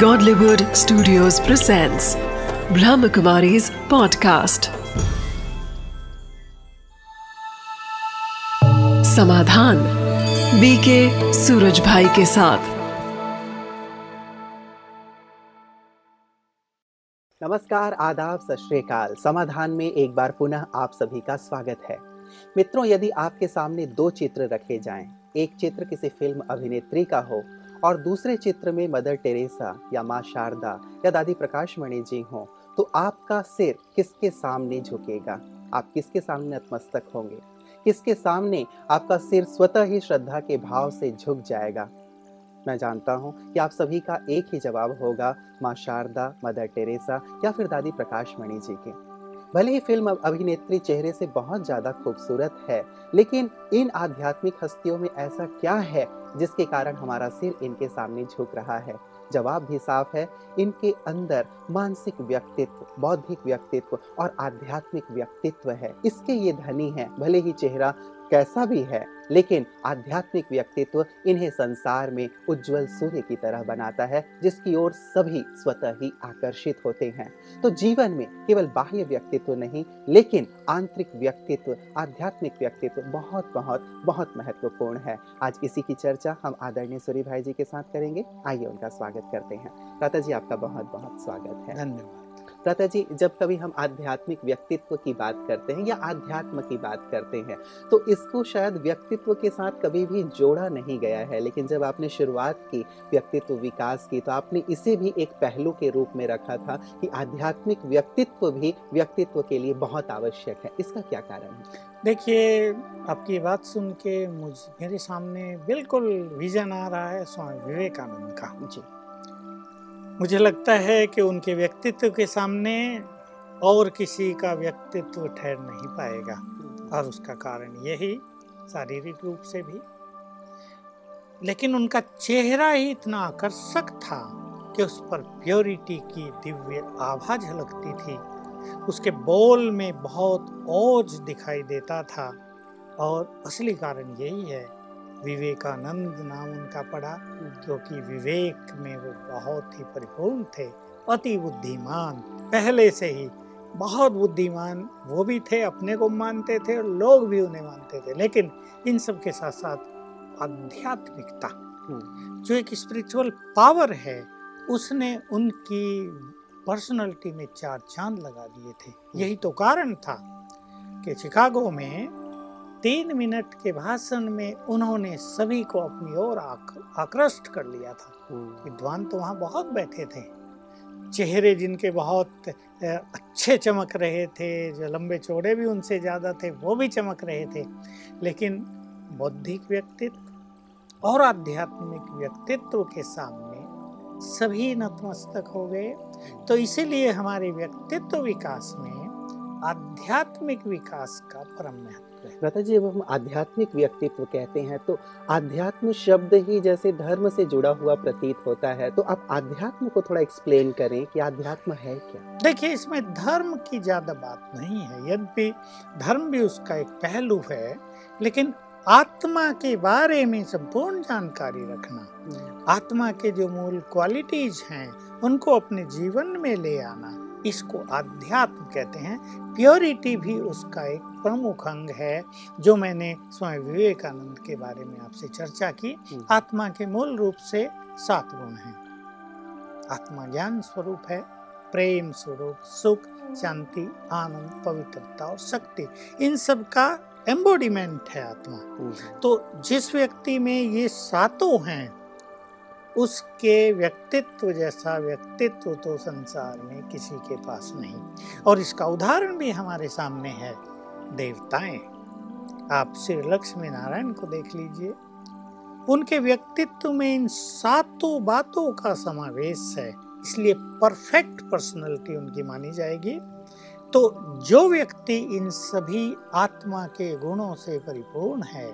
Godlywood Studios presents Brahmakumari's podcast. Samadhan BK Suraj भाई के साथ। नमस्कार आदाब सत समाधान में एक बार पुनः आप सभी का स्वागत है। मित्रों यदि आपके सामने दो चित्र रखे जाएँ, एक चित्र किसी फ़िल्म अभिनेत्री का हो और दूसरे चित्र में मदर टेरेसा या माँ शारदा या दादी प्रकाश मणि जी हो तो आपका सिर किसके सामने झुकेगा? आप किसके सामने नतमस्तक होंगे? किसके सामने आपका सिर स्वतः ही श्रद्धा के भाव से झुक जाएगा? मैं जानता हूँ कि आप सभी का एक ही जवाब होगा, माँ शारदा, मदर टेरेसा या फिर दादी प्रकाश मणि जी के। भले ही फ़िल्म अभिनेत्री चेहरे से बहुत ज़्यादा खूबसूरत है, लेकिन इन आध्यात्मिक हस्तियों में ऐसा क्या है जिसके कारण हमारा सिर इनके सामने झुक रहा है। जवाब भी साफ़ है, इनके अंदर मानसिक व्यक्तित्व, बौद्धिक व्यक्तित्व और आध्यात्मिक व्यक्तित्व है। इसके ये धनी है, भले ही चेहरा कैसा भी है, लेकिन आध्यात्मिक व्यक्तित्व इन्हें संसार में उज्जवल सूर्य की तरह बनाता है, जिसकी ओर सभी स्वतः ही आकर्षित होते हैं। तो जीवन में केवल बाह्य व्यक्तित्व नहीं, लेकिन आंतरिक व्यक्तित्व, आध्यात्मिक व्यक्तित्व बहुत बहुत बहुत महत्वपूर्ण है। आज इसी की चर्चा हम आदरणीय सूर्य भाई जी के साथ करेंगे। आइए उनका स्वागत करते हैं। प्राता जी, आपका बहुत बहुत स्वागत है। धन्यवाद। प्राता जी जब कभी हम आध्यात्मिक व्यक्तित्व की बात करते हैं या आध्यात्म की बात करते हैं तो इसको शायद व्यक्तित्व के साथ कभी भी जोड़ा नहीं गया है। लेकिन जब आपने शुरुआत की व्यक्तित्व विकास की तो आपने इसे भी एक पहलू के रूप में रखा था कि आध्यात्मिक व्यक्तित्व भी व्यक्तित्व के लिए बहुत आवश्यक है। इसका क्या कारण है? देखिए आपकी बात सुन के मुझ मेरे सामने बिल्कुल विजन आ रहा है स्वामी विवेकानंद का। जी। मुझे लगता है कि उनके व्यक्तित्व के सामने और किसी का व्यक्तित्व ठहर नहीं पाएगा। और उसका कारण यही शारीरिक रूप से भी। लेकिन उनका चेहरा ही इतना आकर्षक था कि उस पर प्योरिटी की दिव्य आभा झलकती थी। उसके बोल में बहुत ओज दिखाई देता था। और असली कारण यही है विवेकानंद नाम उनका पड़ा क्योंकि विवेक में वो बहुत ही परिपूर्ण थे अति बुद्धिमान। पहले से ही बहुत बुद्धिमान वो भी थे अपने को मानते थे और लोग भी उन्हें मानते थे। लेकिन इन सब के साथ साथ आध्यात्मिकता जो एक स्पिरिचुअल पावर है उसने उनकी पर्सनालिटी में चार चाँद लगा दिए थे। यही तो कारण था कि शिकागो में तीन मिनट के भाषण में उन्होंने सभी को अपनी ओर आकृष्ट कर लिया था। विद्वान तो वहाँ बहुत बैठे थे। चेहरे जिनके बहुत अच्छे चमक रहे थे जो लंबे चौड़े भी उनसे ज़्यादा थे वो भी चमक रहे थे। लेकिन बौद्धिक व्यक्तित्व और आध्यात्मिक व्यक्तित्व के सामने सभी नतमस्तक हो गए। तो इसीलिए हमारे व्यक्तित्व विकास में आध्यात्मिक विकास का परम महत्व है लता जी जब हम आध्यात्मिक व्यक्तित्व कहते हैं तो आध्यात्म शब्द ही जैसे धर्म से जुड़ा हुआ प्रतीत होता है। तो आप आध्यात्म को थोड़ा एक्सप्लेन करें कि आध्यात्म है क्या? देखिए इसमें धर्म की ज़्यादा बात नहीं है। यद्यपि धर्म भी उसका एक पहलू है लेकिन आत्मा के बारे में संपूर्ण जानकारी रखना आत्मा के जो मूल क्वालिटीज हैं उनको अपने जीवन में ले आना इसको आध्यात्म कहते हैं। प्योरिटी भी उसका एक प्रमुख अंग है जो मैंने स्वामी विवेकानंद के बारे में आपसे चर्चा की। आत्मा के मूल रूप से सात गुण हैं। आत्मा ज्ञान स्वरूप है प्रेम स्वरूप सुख शांति आनंद पवित्रता और शक्ति। इन सब का एम्बोडिमेंट है आत्मा। तो जिस व्यक्ति में ये सातों हैं उसके व्यक्तित्व जैसा व्यक्तित्व तो संसार में किसी के पास नहीं। और इसका उदाहरण भी हमारे सामने है। देवताएँ, आप श्री लक्ष्मी नारायण को देख लीजिए। उनके व्यक्तित्व में इन सातों बातों का समावेश है, इसलिए परफेक्ट पर्सनैलिटी उनकी मानी जाएगी। तो जो व्यक्ति इन सभी आत्मा के गुणों से परिपूर्ण है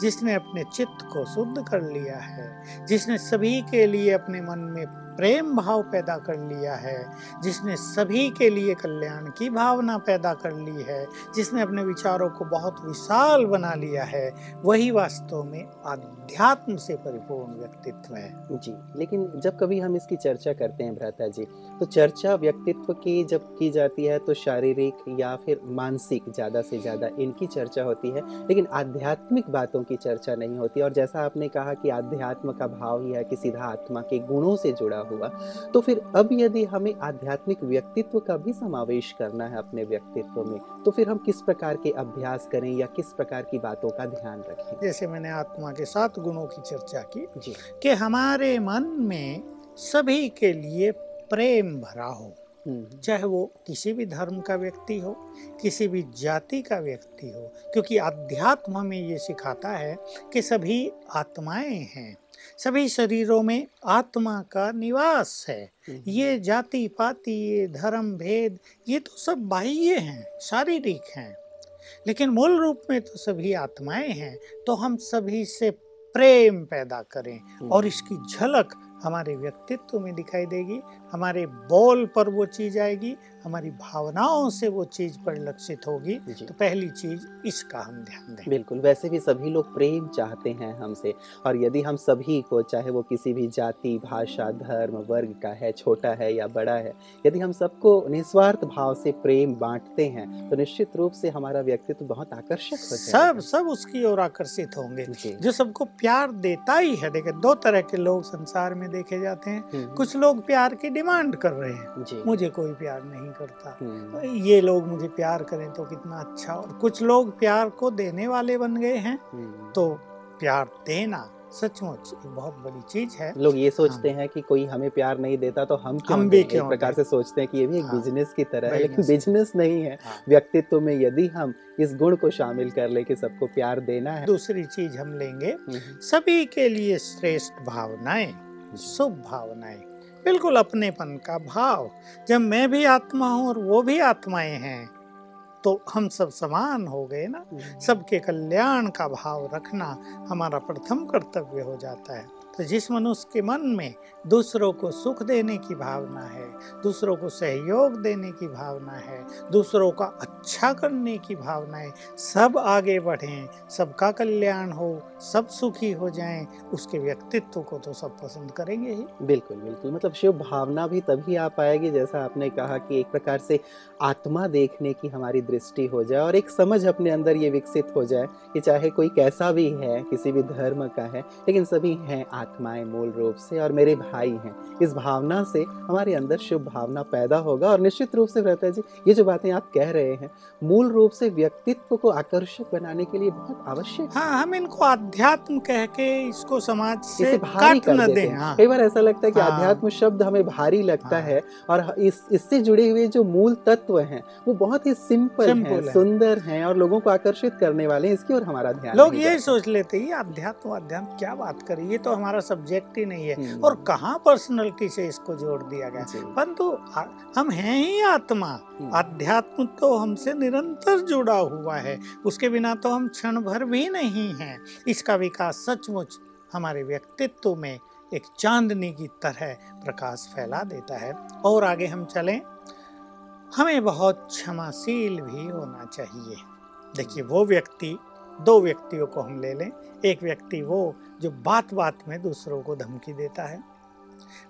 जिसने अपने चित्त को शुद्ध कर लिया है, जिसने सभी के लिए अपने मन में प्रेम भाव पैदा कर लिया है, जिसने सभी के लिए कल्याण की भावना पैदा कर ली है, जिसने अपने विचारों को बहुत विशाल बना लिया है, वही वास्तव में अध्यात्म से परिपूर्ण व्यक्तित्व है। जी, लेकिन जब कभी हम इसकी चर्चा करते हैं भ्राता जी तो चर्चा व्यक्तित्व की जब की जाती है तो शारीरिक या फिर मानसिक ज़्यादा से ज़्यादा इनकी चर्चा होती है, लेकिन आध्यात्मिक बातों की चर्चा नहीं होती। और जैसा आपने कहा कि आध्यात्म का भाव ही है कि सीधा आत्मा के गुणों से जुड़ा हुआ तो फिर अब यदि हमें आध्यात्मिक व्यक्तित्व का भी समावेश करना है अपने व्यक्तित्व में तो फिर हम किस प्रकार के अभ्यास करें या किस प्रकार की बातों का ध्यान रखें? जैसे मैंने आत्मा के सात गुणों की चर्चा की जी। कि हमारे मन में सभी के लिए प्रेम भरा हो चाहे वो किसी भी धर्म का व्यक्ति हो किसी भी जाति का व्यक्ति हो क्योंकि अध्यात्म हमें ये सिखाता है कि सभी आत्माएँ हैं सभी शरीरों में आत्मा का निवास है। हम्म, ये जाति पाति ये धर्म भेद ये तो सब बाह्य हैं शारीरिक हैं। लेकिन मूल रूप में तो सभी आत्माएँ हैं तो हम सभी से प्रेम पैदा करें हम्म, और इसकी झलक हमारे व्यक्तित्व में दिखाई देगी हमारे बोल पर वो चीज़ आएगी हमारी भावनाओं से वो चीज़ परिलक्षित होगी। तो पहली चीज़ इसका हम ध्यान दें। बिल्कुल वैसे भी सभी लोग प्रेम चाहते हैं हमसे और यदि हम सभी को चाहे वो किसी भी जाति भाषा धर्म वर्ग का है छोटा है या बड़ा है यदि हम सबको निस्वार्थ भाव से प्रेम बांटते हैं तो निश्चित रूप से हमारा व्यक्तित्व बहुत आकर्षक हो सब सब उसकी ओर आकर्षित होंगे। जो। सबको प्यार देता ही है देखिए दो तरह के लोग संसार में देखे जाते हैं। हम्म, कुछ लोग प्यार की डिमांड कर रहे हैं। मुझे कोई प्यार नहीं करता हम्म, ये लोग मुझे प्यार करें तो कितना अच्छा और कुछ लोग प्यार को देने वाले बन गए हैं हम्म। तो प्यार देना सचमुच बहुत बड़ी चीज़ है लोग ये सोचते हाँ। हैं कि कोई हमें प्यार नहीं देता तो हम क्यों। हम भी क्यों एक प्रकार से सोचते हैं कि ये भी एक हाँ। बिज़नेस की तरह है लेकिन बिज़नेस। बिज़नेस नहीं है हाँ। व्यक्तित्व में यदि हम इस गुण को शामिल कर ले कि सबको प्यार देना है दूसरी चीज़ हम लेंगे हम्म, सभी के लिए श्रेष्ठ भावनाएँ शुभ भावनाएँ बिल्कुल अपनेपन का भाव। जब मैं भी आत्मा हूँ और वो भी आत्माएँ हैं तो हम सब समान हो गए ना। हम्म, सबके कल्याण का भाव रखना हमारा प्रथम कर्तव्य हो जाता है। तो जिस मनुष्य के मन में दूसरों को सुख देने की भावना है, दूसरों को सहयोग देने की भावना है, दूसरों का अच्छा करने की भावना है, सब आगे बढ़ें, सबका कल्याण हो, सब सुखी हो जाएँ, उसके व्यक्तित्व को तो सब पसंद करेंगे ही। बिल्कुल बिल्कुल। मतलब शिव भावना भी तभी आ पाएगी, जैसा आपने कहा कि एक प्रकार से आत्मा देखने की हमारी दृष्टि हो जाए और एक समझ अपने अंदर ये विकसित हो जाए कि चाहे कोई कैसा भी है, किसी भी धर्म का है, लेकिन सभी हैं आत्माएँ मूल रूप से और मेरे भाई हैं इस भावना से हमारे अंदर शुभ भावना पैदा होगा और निश्चित रूप से है जी ये जो बातें आप कह रहे हैं मूल रूप से व्यक्तित्व को आकर्षक बनाने के लिए बहुत आवश्यक हाँ हम इनको अध्यात्म कह के इसको समाज से भारी कर देते हैं हाँ कई बार ऐसा लगता है कि हाँ। अध्यात्म शब्द हमें भारी लगता हाँ। है और इस इससे जुड़े हुए जो मूल तत्व हैं वो बहुत ही सिंपल हैं है। सुंदर हैं और लोगों को आकर्षित करने वाले हैं इसकी ओर हमारा ध्यान लोग यही सोच लेते हैं अध्यात्म अध्यात्म क्या बात करें ये तो हमारा सब्जेक्ट ही नहीं है। हम्म, और कहाँ पर्सनैलिटी से इसको जोड़ दिया गया? परंतु हम हैं ही आत्मा। हम्म, अध्यात्म तो हमसे निरंतर जुड़ा हुआ है। उसके बिना तो हम क्षण भर भी नहीं हैं। इसका विकास सचमुच हमारे व्यक्तित्व में एक चांदनी की तरह प्रकाश फैला देता है। और आगे हम चलें। हमें बहुत क्षमाशील भी होना चाहिए। देखिए वो व्यक्ति दो व्यक्तियों को हम ले लें। एक व्यक्ति वो जो बात बात में दूसरों को धमकी देता है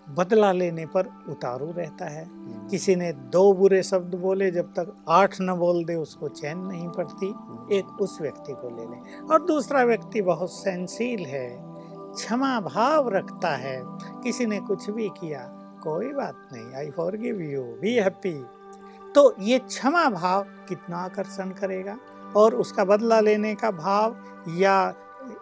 बदला लेने पर उतारू रहता है। हम्म, किसी ने दो बुरे शब्द बोले जब तक आठ न बोल दे उसको चैन नहीं पड़ती एक उस व्यक्ति को ले लें। और दूसरा व्यक्ति बहुत सहनशील है क्षमा भाव रखता है। किसी ने कुछ भी किया कोई बात नहीं I forgive you be happy तो ये क्षमा भाव कितना आकर्षण करेगा? और उसका बदला लेने का भाव या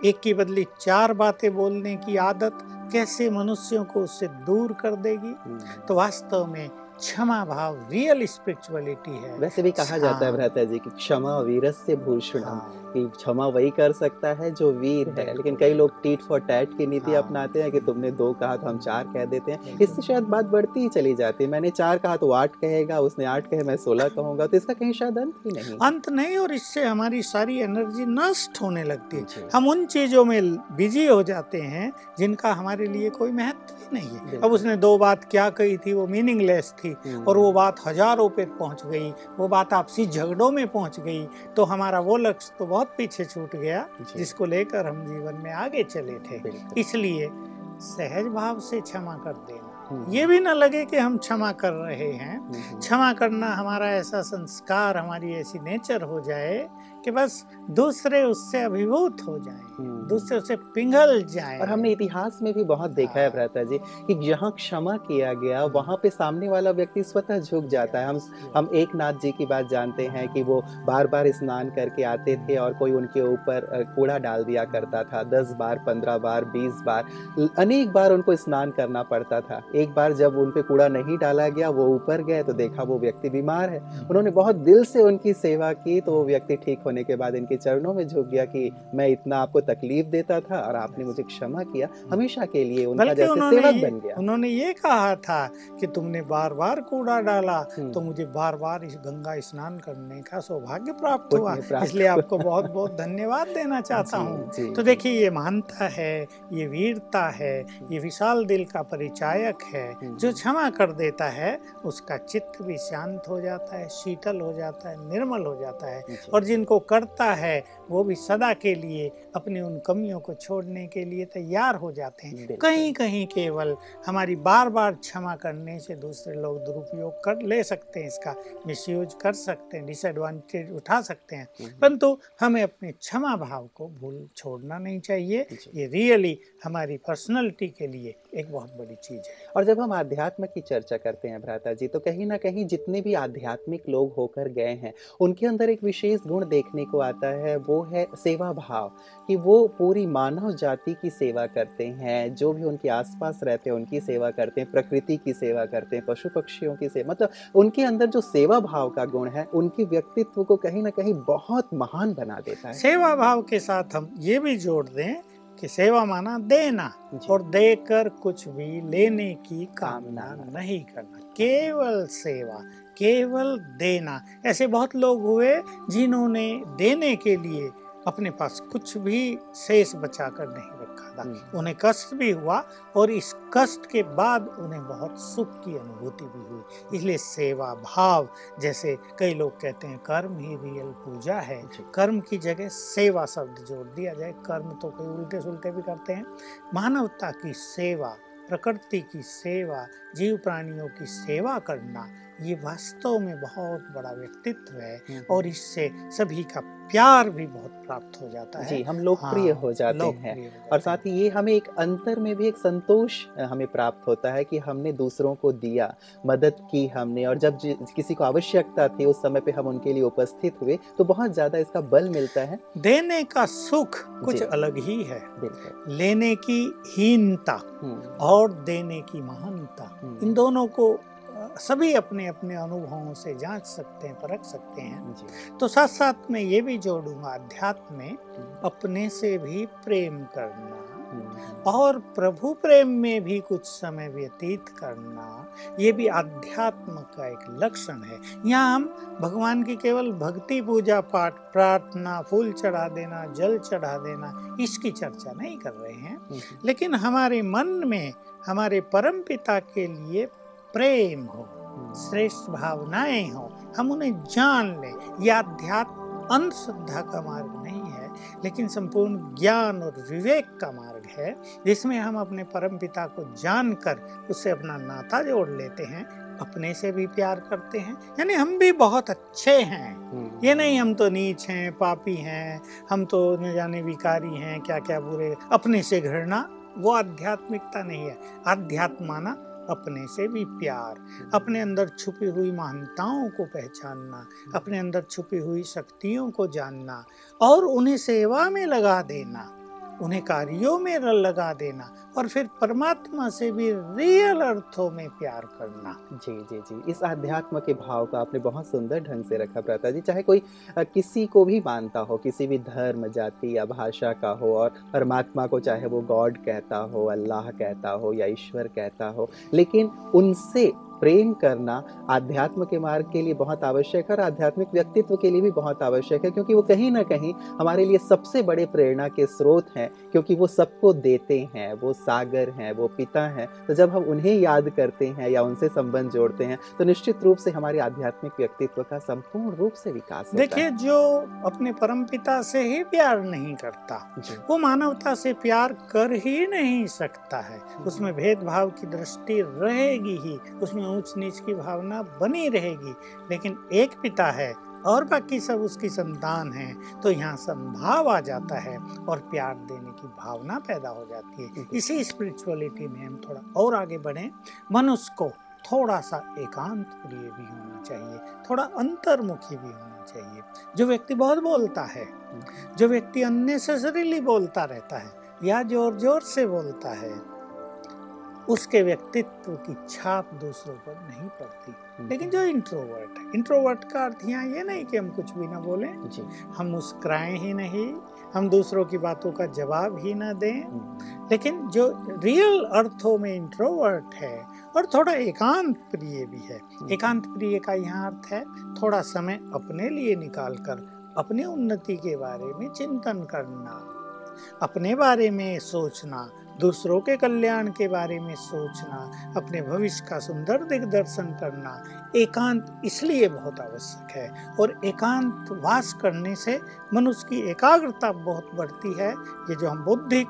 एक की बदली चार बातें बोलने की आदत कैसे मनुष्यों को उससे दूर कर देगी हम्म। तो वास्तव में क्षमा भाव रियल स्पिरिचुअलिटी है वैसे भी कहा जाता है हाँ। भ्राता जी कि क्षमा वीरस्य भूषण हाँ, कि क्षमा वही कर सकता है जो वीर है। लेकिन कई लोग टीट फॉर टैट की नीति हाँ। अपनाते हैं कि तुमने दो कहा तो हम चार कह देते हैं। इससे शायद बात बढ़ती ही चली जाती है। मैंने चार कहा तो आठ कहेगा उसने आठ कहे मैं सोलह कहूँगा। तो इसका कहीं शायद अंत ही नहीं अंत नहीं और इससे हमारी सारी एनर्जी नष्ट होने लगती है। हम उन चीज़ों में बिज़ी हो जाते हैं जिनका हमारे लिए कोई महत्व ही नहीं है। अब उसने दो बात क्या कही थी वो मीनिंगलेस थी हम्म, और वो बात हज़ारों पे पहुँच गई वो बात आपसी झगड़ों में पहुँच गई तो हमारा वो लक्ष्य तो बहुत पीछे छूट गया जिसको लेकर हम जीवन में आगे चले थे। इसलिए सहज भाव से क्षमा कर देना। हम्म, ये भी ना लगे कि हम क्षमा कर रहे हैं। हम्म, क्षमा करना हमारा ऐसा संस्कार हमारी ऐसी नेचर हो जाए कि बस दूसरे उससे अभिभूत हो जाए हम्म। दूसरे उससे पिघल जाएँ। और हमने इतिहास में भी बहुत देखा है हाँ। भ्राता जी कि जहाँ क्षमा किया गया वहाँ पे सामने वाला व्यक्ति स्वतः झुक जाता है। हम हम एक नाथ जी की बात जानते हैं कि वो बार बार स्नान करके आते थे और कोई उनके ऊपर कूड़ा डाल दिया करता था दस बार पंद्रह बार बीस बार अनेक बार उनको स्नान करना पड़ता था। एक बार जब उन पे कूड़ा नहीं डाला गया वो ऊपर गए तो देखा वो व्यक्ति बीमार है। उन्होंने बहुत दिल से उनकी सेवा की तो वो व्यक्ति ठीक होने के बाद इनके चरणों में झुक गया कि मैं इतना आपको तकलीफ़ देता था और आपने मुझे क्षमा किया। हमेशा के लिए उनका जैसे उन्होंने सेवक बन गया। उन्होंने ये कहा था कि तुमने बार बार कूड़ा डाला हम्म। तो मुझे बार बार इस गंगा स्नान करने का सौभाग्य प्राप्त हुआ। इसलिए आपको बहुत बहुत धन्यवाद देना चाहता हूँ। तो देखिए ये महानता है ये वीरता है ये विशाल दिल का परिचायक है। हम्म। जो क्षमा कर देता है उसका चित्त भी शांत हो जाता है शीतल हो जाता है निर्मल हो जाता है। और जिनको करता है वो भी सदा के लिए अपनी उन कमियों को छोड़ने के लिए तैयार हो जाते हैं। कहीं कहीं केवल हमारी बार बार क्षमा करने से दूसरे लोग दुरुपयोग कर ले सकते हैं इसका मिसयूज कर सकते हैं डिसएडवांटेज उठा सकते हैं। हम्म। परंतु हमें अपने क्षमा भाव को भूल छोड़ना नहीं चाहिए। ये रियली हमारी पर्सनैलिटी के लिए एक बहुत बड़ी चीज़ है। और जब हम आध्यात्म की चर्चा करते हैं भ्राता जी तो कहीं ना कहीं जितने भी आध्यात्मिक लोग होकर गए हैं, उनके अंदर एक विशेष गुण देखने को आता है, वो है सेवा भाव कि वो पूरी मानव जाति की सेवा करते हैं, जो भी उनके आसपास रहते हैं, उनकी सेवा करते हैं, प्रकृति की सेवा करते हैं पशु पक्षियों की सेवा मतलब उनके अंदर जो सेवा भाव का गुण है, उनके व्यक्तित्व को कहीं ना कहीं बहुत महान बना देता है। सेवा भाव के साथ हम ये भी जोड़ दें कि सेवा माना? देना। और देकर कुछ भी लेने की कामना कामना नहीं करना। केवल सेवा केवल देना। ऐसे बहुत लोग हुए जिन्होंने देने के लिए अपने पास कुछ भी शेष बचा कर नहीं रखा था। हम्म। उन्हें कष्ट भी हुआ और इस कष्ट के बाद उन्हें बहुत सुख की अनुभूति भी हुई। इसलिए सेवा भाव जैसे कई लोग कहते हैं कर्म ही रियल पूजा है। कर्म की जगह सेवा शब्द जोड़ दिया जाए। कर्म तो कोई उल्टे सुलटे भी करते हैं। मानवता की सेवा प्रकृति की सेवा जीव प्राणियों की सेवा करना ये वास्तव में बहुत बड़ा व्यक्तित्व है हम्म। और इससे सभी का प्यार भी बहुत प्राप्त हो जाता है। जी हम लोकप्रिय हाँ, हो जाते हैं। जाते और साथ ही ये हमें एक अंतर में भी एक संतोष हमें प्राप्त होता है कि हमने दूसरों को दिया मदद की हमने और जब किसी को आवश्यकता थी उस समय पे हम उनके लिए उपस्थित हुए तो बहुत ज़्यादा इसका बल मिलता है। देने का सुख कुछ अलग ही है। लेने की हीनता हम्म, और देने की महानता। हम्म। इन दोनों को सभी अपने अपने अनुभवों से जाँच सकते हैं परख सकते हैं। तो साथ साथ में ये भी जोड़ूँगा अध्यात्म में अपने से भी प्रेम करना। हम्म, और प्रभु प्रेम में भी कुछ समय व्यतीत करना ये भी अध्यात्म का एक लक्षण है। यहाँ हम भगवान की केवल भक्ति पूजा पाठ प्रार्थना फूल चढ़ा देना जल चढ़ा देना इसकी चर्चा नहीं कर रहे हैं। हम्म, लेकिन हमारे मन में हमारे परम पिता के लिए प्रेम हो हम्म, श्रेष्ठ भावनाएँ हो हम उन्हें जान लें। यह अध्यात्म अंधश्रद्धा का मार्ग नहीं लेकिन संपूर्ण ज्ञान और विवेक का मार्ग है जिसमें हम अपने परम पिता को जानकर उससे अपना नाता जोड़ लेते हैं अपने से भी प्यार करते हैं। यानी हम भी बहुत अच्छे हैं। हम्म, ये नहीं हम तो नीच हैं पापी हैं हम तो न जाने विकारी हैं क्या क्या बुरे अपने से घृणा वो आध्यात्मिकता नहीं है। आध्यात्म माना अपने से भी प्यार, अपने अंदर छुपी हुई महानताओं को पहचानना, अपने अंदर छुपी हुई शक्तियों को जानना और उन्हें सेवा में लगा देना। उन्हें कार्यों में लगा देना और फिर परमात्मा से भी रियल अर्थों में प्यार करना। जी जी जी। इस अध्यात्म के भाव को आपने बहुत सुंदर ढंग से रखा प्रता जी। चाहे कोई किसी को भी मानता हो, किसी भी धर्म, जाति या भाषा का हो और परमात्मा को चाहे वो गॉड कहता हो, अल्लाह कहता हो या ईश्वर कहता हो, लेकिन उनसे प्रेम करना आध्यात्म के मार्ग के लिए बहुत आवश्यक है और आध्यात्मिक व्यक्तित्व के लिए भी बहुत आवश्यक है क्योंकि वो कहीं ना कहीं हमारे लिए सबसे बड़े प्रेरणा के स्रोत हैं क्योंकि वो सबको देते हैं वो सागर हैं वो पिता हैं। तो जब हम उन्हें याद करते हैं या उनसे संबंध जोड़ते हैं तो निश्चित रूप से हमारे आध्यात्मिक व्यक्तित्व का संपूर्ण रूप से विकास देखिए जो अपने परम पिता से ही प्यार नहीं करता वो मानवता से प्यार कर ही नहीं सकता है। उसमें भेदभाव की दृष्टि रहेगी ही उसमें ऊंच नीच की भावना बनी रहेगी लेकिन एक पिता है और बाकी सब उसकी संतान है तो यहाँ संभाव आ जाता है और प्यार देने की भावना पैदा हो जाती है। इसी स्पिरिचुअलिटी में हम थोड़ा और आगे बढ़े। मनुष्य को थोड़ा सा एकांत प्रिय भी होना चाहिए थोड़ा अंतर्मुखी भी होना चाहिए। जो व्यक्ति बहुत बोलता है जो। व्यक्ति अननेसेसरीली बोलता रहता है या ज़ोर ज़ोर से बोलता है उसके व्यक्तित्व की छाप दूसरों पर नहीं पड़ती। लेकिन जो इंट्रोवर्ट है इंट्रोवर्ट का अर्थ यहाँ ये नहीं कि हम कुछ भी ना बोलें हम मुस्कुराएँ ही नहीं हम दूसरों की बातों का जवाब ही ना दें। लेकिन जो रियल अर्थों में इंट्रोवर्ट है और थोड़ा एकांत प्रिय भी है। एकांत प्रिय का यहाँ अर्थ है थोड़ा समय अपने लिए निकाल कर अपनी उन्नति के बारे में चिंतन करना अपने बारे में सोचना दूसरों के कल्याण के बारे में सोचना अपने भविष्य का सुंदर दिग्दर्शन करना एकांत इसलिए बहुत आवश्यक है और एकांत वास करने से मनुष्य की एकाग्रता बहुत बढ़ती है। ये जो हम बौद्धिक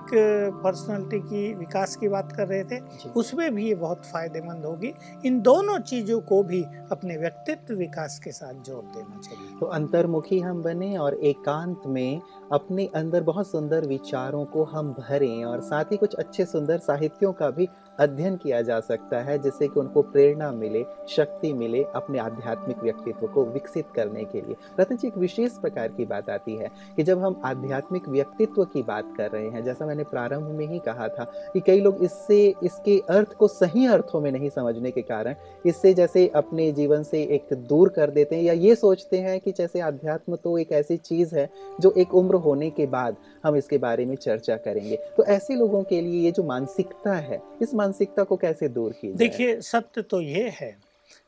पर्सनालिटी की विकास की बात कर रहे थे उसमें भी ये बहुत फ़ायदेमंद होगी। इन दोनों चीज़ों को भी अपने व्यक्तित्व विकास के साथ जोड़ देना चाहिए। तो अंतर्मुखी हम बने और एकांत में अपने अंदर बहुत सुंदर विचारों को हम भरें और साथ ही कुछ अच्छे सुंदर साहित्यों का भी अध्ययन किया जा सकता है, जिससे कि उनको प्रेरणा मिले, शक्ति मिले अपने आध्यात्मिक व्यक्तित्व को विकसित करने के लिए। रतन जी, एक विशेष प्रकार की बात आती है कि जब हम आध्यात्मिक व्यक्तित्व की बात कर रहे हैं, जैसा मैंने प्रारंभ में ही कहा था कि कई लोग इससे, इसके अर्थ को सही अर्थों में नहीं समझने के कारण, इससे जैसे अपने जीवन से एक दूर कर देते हैं या ये सोचते हैं कि जैसे अध्यात्म तो एक ऐसी चीज़ है जो एक उम्र होने के बाद हम इसके बारे में चर्चा करेंगे। तो ऐसे लोगों के लिए ये जो मानसिकता है, इस मानसिकता को कैसे दूर की देखिए सत्य तो ये है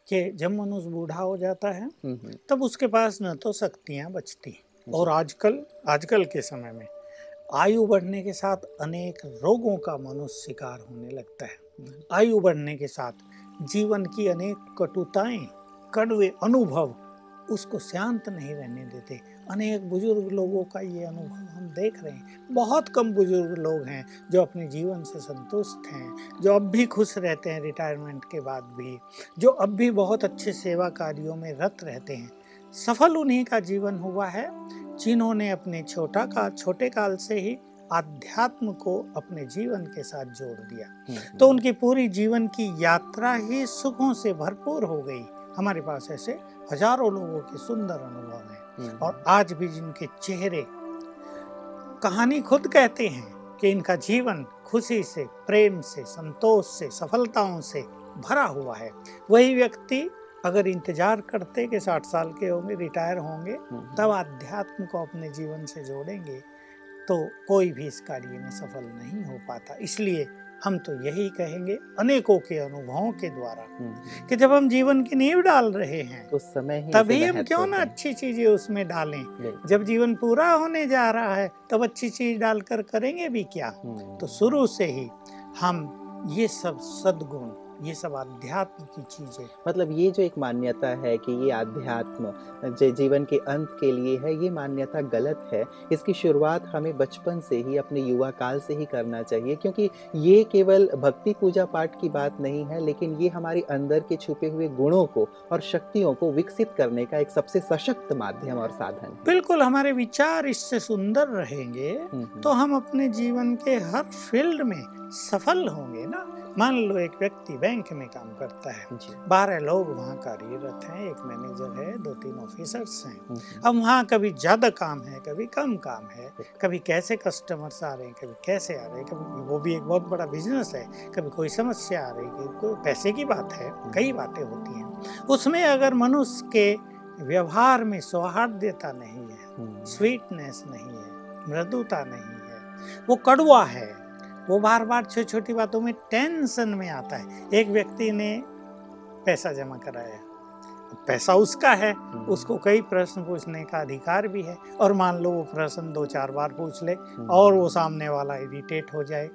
कि जब मनुष्य बूढ़ा हो जाता है हम्म, हम्म, तब उसके पास न तो शक्तियाँ बचती। और आजकल आजकल के समय में आयु बढ़ने के साथ अनेक रोगों का मनुष्य शिकार होने लगता है। आयु बढ़ने के साथ जीवन की अनेक कटुताएँ कड़वे अनुभव उसको शांत नहीं रहने देते। अनेक बुज़ुर्ग लोगों का ये अनुभव हम देख रहे हैं। बहुत कम बुज़ुर्ग लोग हैं जो अपने जीवन से संतुष्ट हैं जो अब भी खुश रहते हैं रिटायरमेंट के बाद भी जो अब भी बहुत अच्छे सेवा कार्यों में रत रहते हैं। सफल उन्हीं का जीवन हुआ है जिन्होंने अपने छोटा का छोटे काल से ही आध्यात्म को अपने जीवन के साथ जोड़ दिया। हम्म, तो उनकी पूरी जीवन की यात्रा ही सुखों से भरपूर हो गई। हमारे पास ऐसे हज़ारों लोगों के सुंदर अनुभव हैं। हम्म, और आज भी जिनके चेहरे कहानी खुद कहते हैं कि इनका जीवन खुशी से प्रेम से संतोष से सफलताओं से भरा हुआ है। वही व्यक्ति अगर इंतज़ार करते कि साठ साल के होंगे रिटायर होंगे हम्म, तब अध्यात्म को अपने जीवन से जोड़ेंगे तो कोई भी इस कार्य में सफल नहीं हो पाता। इसलिए हम तो यही कहेंगे अनेकों के अनुभवों के द्वारा हम्म, कि जब हम जीवन की नींव डाल रहे हैं उस समय ही तभी हम क्यों ना अच्छी चीज़ें उसमें डालें? जब जीवन पूरा होने जा रहा है तब अच्छी चीज़ डालकर करेंगे भी क्या? हम्म, तो शुरू से ही हम ये सब सद्गुण ये सब अध्यात्म की चीज़ें। मतलब ये जो एक मान्यता है कि ये आध्यात्म जो जीवन के अंत के लिए है ये मान्यता गलत है। इसकी शुरुआत हमें बचपन से ही अपने युवा काल से ही करना चाहिए क्योंकि ये केवल भक्ति पूजा पाठ की बात नहीं है लेकिन ये हमारे अंदर के छुपे हुए गुणों को और शक्तियों को विकसित करने का एक सबसे सशक्त माध्यम और साधन बिल्कुल हमारे विचार इससे सुंदर रहेंगे हम्म, तो हम अपने जीवन के हर फ़ील्ड में सफल होंगे ना? मान लो एक व्यक्ति बैंक में काम करता है। बारह लोग वहाँ कार्यरत हैं एक मैनेजर है दो तीन ऑफिसर्स हैं। हम्म, अब वहाँ कभी ज़्यादा काम है कभी कम काम है कभी कैसे कस्टमर्स आ रहे हैं कभी कैसे आ रहे हैं कभी वो भी एक बहुत बड़ा बिज़नेस है कभी कोई समस्या आ रही है कोई पैसे की बात है कई बातें होती हैं। उसमें अगर मनुष्य के व्यवहार में सौहार्द्यता नहीं है हम्म, स्वीटनेस नहीं है मृदुता नहीं है वो कड़वा है वो बार बार छोटी छोटी बातों में टेंशन में आता है। एक व्यक्ति ने पैसा जमा कराया। पैसा उसका है हम्म, उसको कई प्रश्न पूछने का अधिकार भी है और मान लो वो प्रश्न दो चार बार पूछ ले हम्म, और वो सामने वाला इरिटेट हो जाए।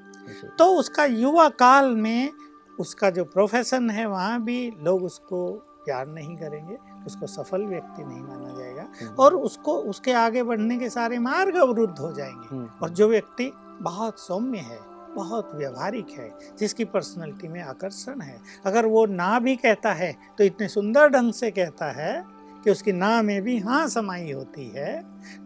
तो उसका युवा काल में उसका जो प्रोफेशन है वहाँ भी लोग उसको प्यार नहीं करेंगे उसको सफल व्यक्ति नहीं माना जाएगा हम्म, और उसको उसके आगे बढ़ने के सारे मार्ग अवरुद्ध हो जाएँगे। और जो व्यक्ति बहुत सौम्य है बहुत व्यवहारिक है, जिसकी पर्सनैलिटी में आकर्षण है। अगर वो ना भी कहता है तो इतने सुंदर ढंग से कहता है कि उसकी ना में भी हाँ समाई होती है।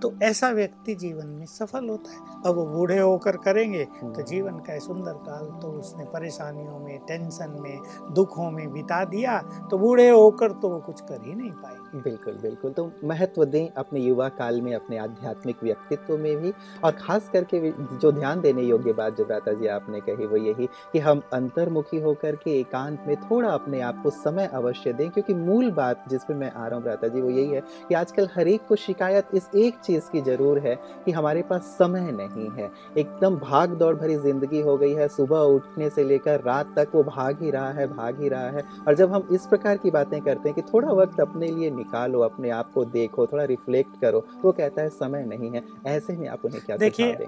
तो ऐसा व्यक्ति जीवन में सफल होता है। अब वो बूढ़े होकर करेंगे तो जीवन का सुंदर काल तो उसने परेशानियों में टेंशन में, दुखों में बिता दिया तो बूढ़े होकर तो वो कुछ कर ही नहीं पाएँगे। बिल्कुल बिल्कुल। तो महत्व दें अपने युवा काल में, अपने आध्यात्मिक व्यक्तित्व में भी और खास करके जो ध्यान देने योग्य बात जो भ्राता जी आपने कही वो यही कि हम अंतर्मुखी होकर के एकांत में थोड़ा अपने आप को समय अवश्य दें क्योंकि मूल बात जिस पे मैं आ रहा हूँ भ्राता जी वो यही है कि आजकल हर एक को शिकायत इस एक चीज़ की ज़रूर है कि हमारे पास समय नहीं है। एकदम भाग दौड़ भरी ज़िंदगी हो गई है। सुबह उठने से लेकर रात तक वो भाग ही रहा है भाग ही रहा है। और जब हम इस प्रकार की बातें करते हैं कि थोड़ा वक्त अपने लिए निकालो अपने आप को देखो थोड़ा रिफ्लेक्ट करो वो कहता है समय नहीं है। ऐसे में आप उन्हें क्या देखिए देंगे?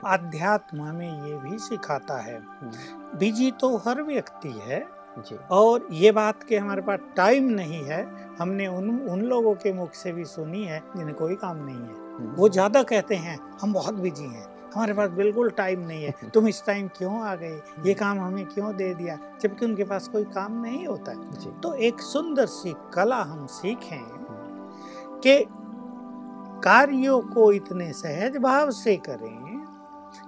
हमें ये भी सिखाता है। हम्म, बिज़ी तो हर व्यक्ति है जी। और ये बात कि हमारे पास टाइम नहीं है। हमने उन उन लोगों के मुख से भी सुनी है जिन्हें कोई काम नहीं है। वो ज़्यादा कहते हैं हम बहुत बिज़ी हैं हमारे पास बिल्कुल टाइम नहीं है तुम इस टाइम क्यों आ गए? ये काम हमें क्यों दे दिया? जबकि उनके पास कोई काम नहीं होता। है तो एक सुंदर सी कला हम सीखें कि कार्यों को इतने सहज भाव से करें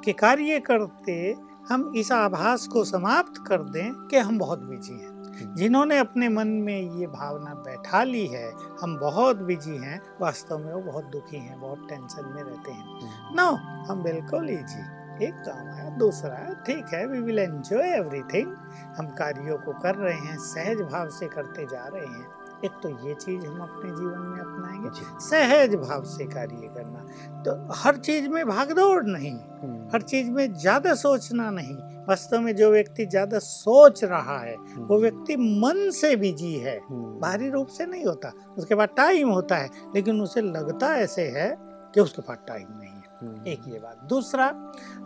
कि कार्य करते हम इस आभास को समाप्त कर दें कि हम बहुत बिज़ी हैं। जिन्होंने अपने मन में ये भावना बैठा ली है हम बहुत बिज़ी हैं वास्तव में वो बहुत दुखी हैं बहुत टेंशन में रहते हैं। हम्म, नो हम बिल्कुल इजी एक काम है दूसरा ठीक है वी विल एंजॉय एवरीथिंग हम कार्यों को कर रहे हैं सहज भाव से करते जा रहे हैं। एक तो ये चीज़ हम अपने जीवन में अपनाएँगे सहज भाव से कार्य करना। तो हर चीज़ में भागदौड़ नहीं हम्म, हर चीज़ में ज़्यादा सोचना नहीं वास्तव में जो व्यक्ति ज़्यादा सोच रहा है हम्म, वो व्यक्ति मन से बिज़ी है। हम्म, बाहरी रूप से नहीं होता। उसके पास टाइम होता है लेकिन उसे लगता ऐसे है कि उसके पास टाइम नहीं है। हम्म, एक ये बात। दूसरा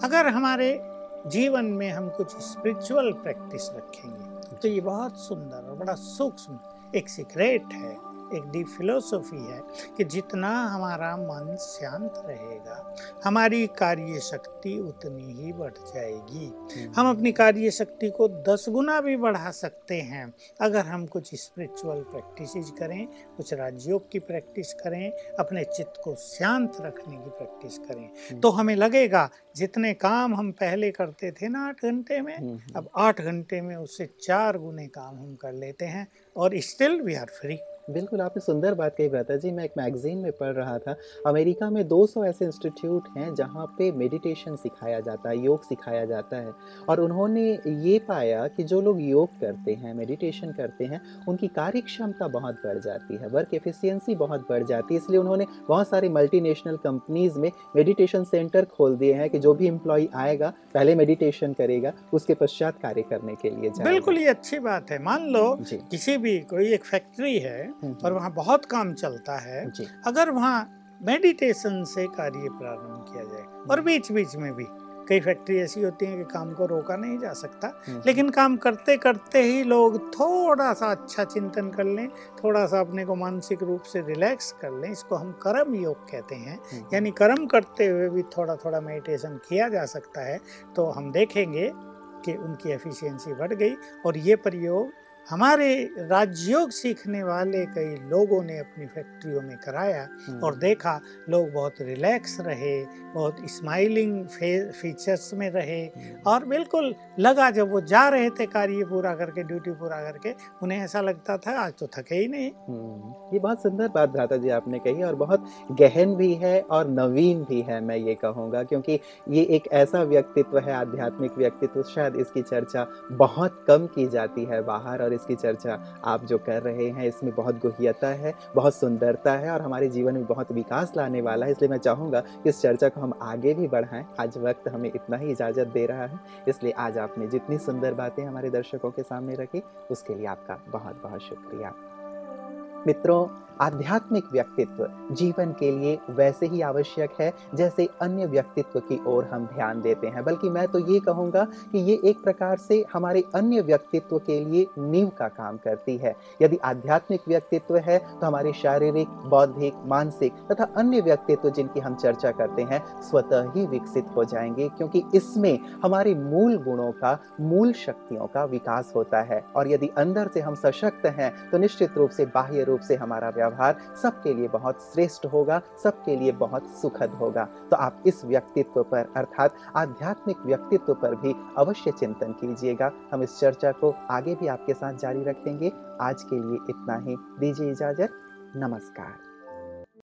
अगर हमारे जीवन में हम कुछ स्पिरिचुअल प्रैक्टिस रखेंगे तो ये बहुत सुंदर और बड़ा सूक्ष्म एक सीक्रेट है। एक डीप फिलोसॉफी है कि जितना हमारा मन शांत रहेगा हमारी कार्य शक्ति उतनी ही बढ़ जाएगी। हम्म, हम अपनी कार्य शक्ति को दस गुना भी बढ़ा सकते हैं। अगर हम कुछ स्पिरिचुअल प्रैक्टिस करें कुछ राजयोग की प्रैक्टिस करें अपने चित्त को शांत रखने की प्रैक्टिस करें तो हमें लगेगा जितने काम हम पहले करते थे ना आठ घंटे में हम्म, अब आठ घंटे में उससे चार गुने काम हम कर लेते हैं और स्टिल वी आर फ्री बिल्कुल आपने सुंदर बात कही भ्राता जी मैं एक मैगजीन में पढ़ रहा था। अमेरिका में 200 ऐसे इंस्टीट्यूट हैं जहाँ पे मेडिटेशन सिखाया जाता है योग सिखाया जाता है। और उन्होंने ये पाया कि जो लोग योग करते हैं मेडिटेशन करते हैं उनकी कार्य क्षमता बहुत बढ़ जाती है वर्क एफिशिएंसी बहुत बढ़ जाती है। इसलिए उन्होंने बहुत सारी मल्टीनेशनल कंपनीज़ में मेडिटेशन सेंटर खोल दिए हैं कि जो भी एम्प्लॉय आएगा पहले मेडिटेशन करेगा उसके पश्चात कार्य करने के लिए जाएगा। बिल्कुल ये अच्छी बात है। मान लो किसी भी कोई एक फैक्ट्री है और वहाँ बहुत काम चलता है। अगर वहाँ मेडिटेशन से कार्य प्रारंभ किया जाए और बीच बीच में भी कई फैक्ट्री ऐसी होती हैं कि काम को रोका नहीं जा सकता हम्म, लेकिन काम करते करते ही लोग थोड़ा सा अच्छा चिंतन कर लें थोड़ा सा अपने को मानसिक रूप से रिलैक्स कर लें इसको हम कर्म योग कहते हैं। हम्म, यानी कर्म करते हुए भी थोड़ा थोड़ा मेडिटेशन किया जा सकता है तो हम देखेंगे कि उनकी एफिशिएंसी बढ़ गई और ये प्रयोग हमारे राजयोग सीखने वाले कई लोगों ने अपनी फैक्ट्रियों में कराया हम्म, और देखा लोग बहुत रिलैक्स रहे बहुत स्माइलिंग फीचर्स में रहे हम्म, और बिल्कुल लगा जब वो जा रहे थे कार्य पूरा करके ड्यूटी पूरा करके उन्हें ऐसा लगता था आज तो थके ही नहीं। हम्म, ये बहुत सुंदर बात भ्राता जी आपने कही और बहुत गहन भी है और नवीन भी है मैं ये कहूँगा क्योंकि ये एक ऐसा व्यक्तित्व है आध्यात्मिक व्यक्तित्व शायद इसकी चर्चा बहुत कम की जाती है बाहर और इसकी चर्चा आप जो कर रहे हैं, इसमें बहुत गुहियता है, बहुत सुंदरता है और हमारे जीवन में बहुत विकास लाने वाला है। इसलिए मैं चाहूँगा कि इस चर्चा को हम आगे भी बढ़ाएँ। आज वक्त हमें इतना ही इजाज़त दे रहा है। इसलिए आज आपने जितनी सुंदर बातें हमारे दर्शकों के सामने रखी, उसके लिए आपका बहुत बहुत शुक्रिया। मित्रों आध्यात्मिक व्यक्तित्व जीवन के लिए वैसे ही आवश्यक है, जैसे अन्य व्यक्तित्व की ओर हम ध्यान देते हैं। बल्कि मैं तो ये कहूँगा कि ये एक प्रकार से हमारे अन्य व्यक्तित्व के लिए नींव का काम करती है। यदि आध्यात्मिक व्यक्तित्व है तो हमारे शारीरिक, बौद्धिक, मानसिक तथा अन्य व्यक्तित्व जिनकी हम चर्चा करते हैं, स्वतः ही विकसित हो जाएँगे, क्योंकि इसमें हमारे मूल गुणों का, मूल शक्तियों का विकास होता है। और यदि अंदर से हम सशक्त हैं तो निश्चित रूप से बाह्य रूप से हमारा व्यवहार सबके लिए बहुत श्रेष्ठ होगा, सबके लिए बहुत सुखद होगा। तो आप इस व्यक्तित्व पर, अर्थात आध्यात्मिक व्यक्तित्व पर भी अवश्य चिंतन कीजिएगा। हम इस चर्चा को आगे भी आपके साथ जारी रखेंगे। आज के लिए इतना ही। दीजिए इजाज़त। नमस्कार।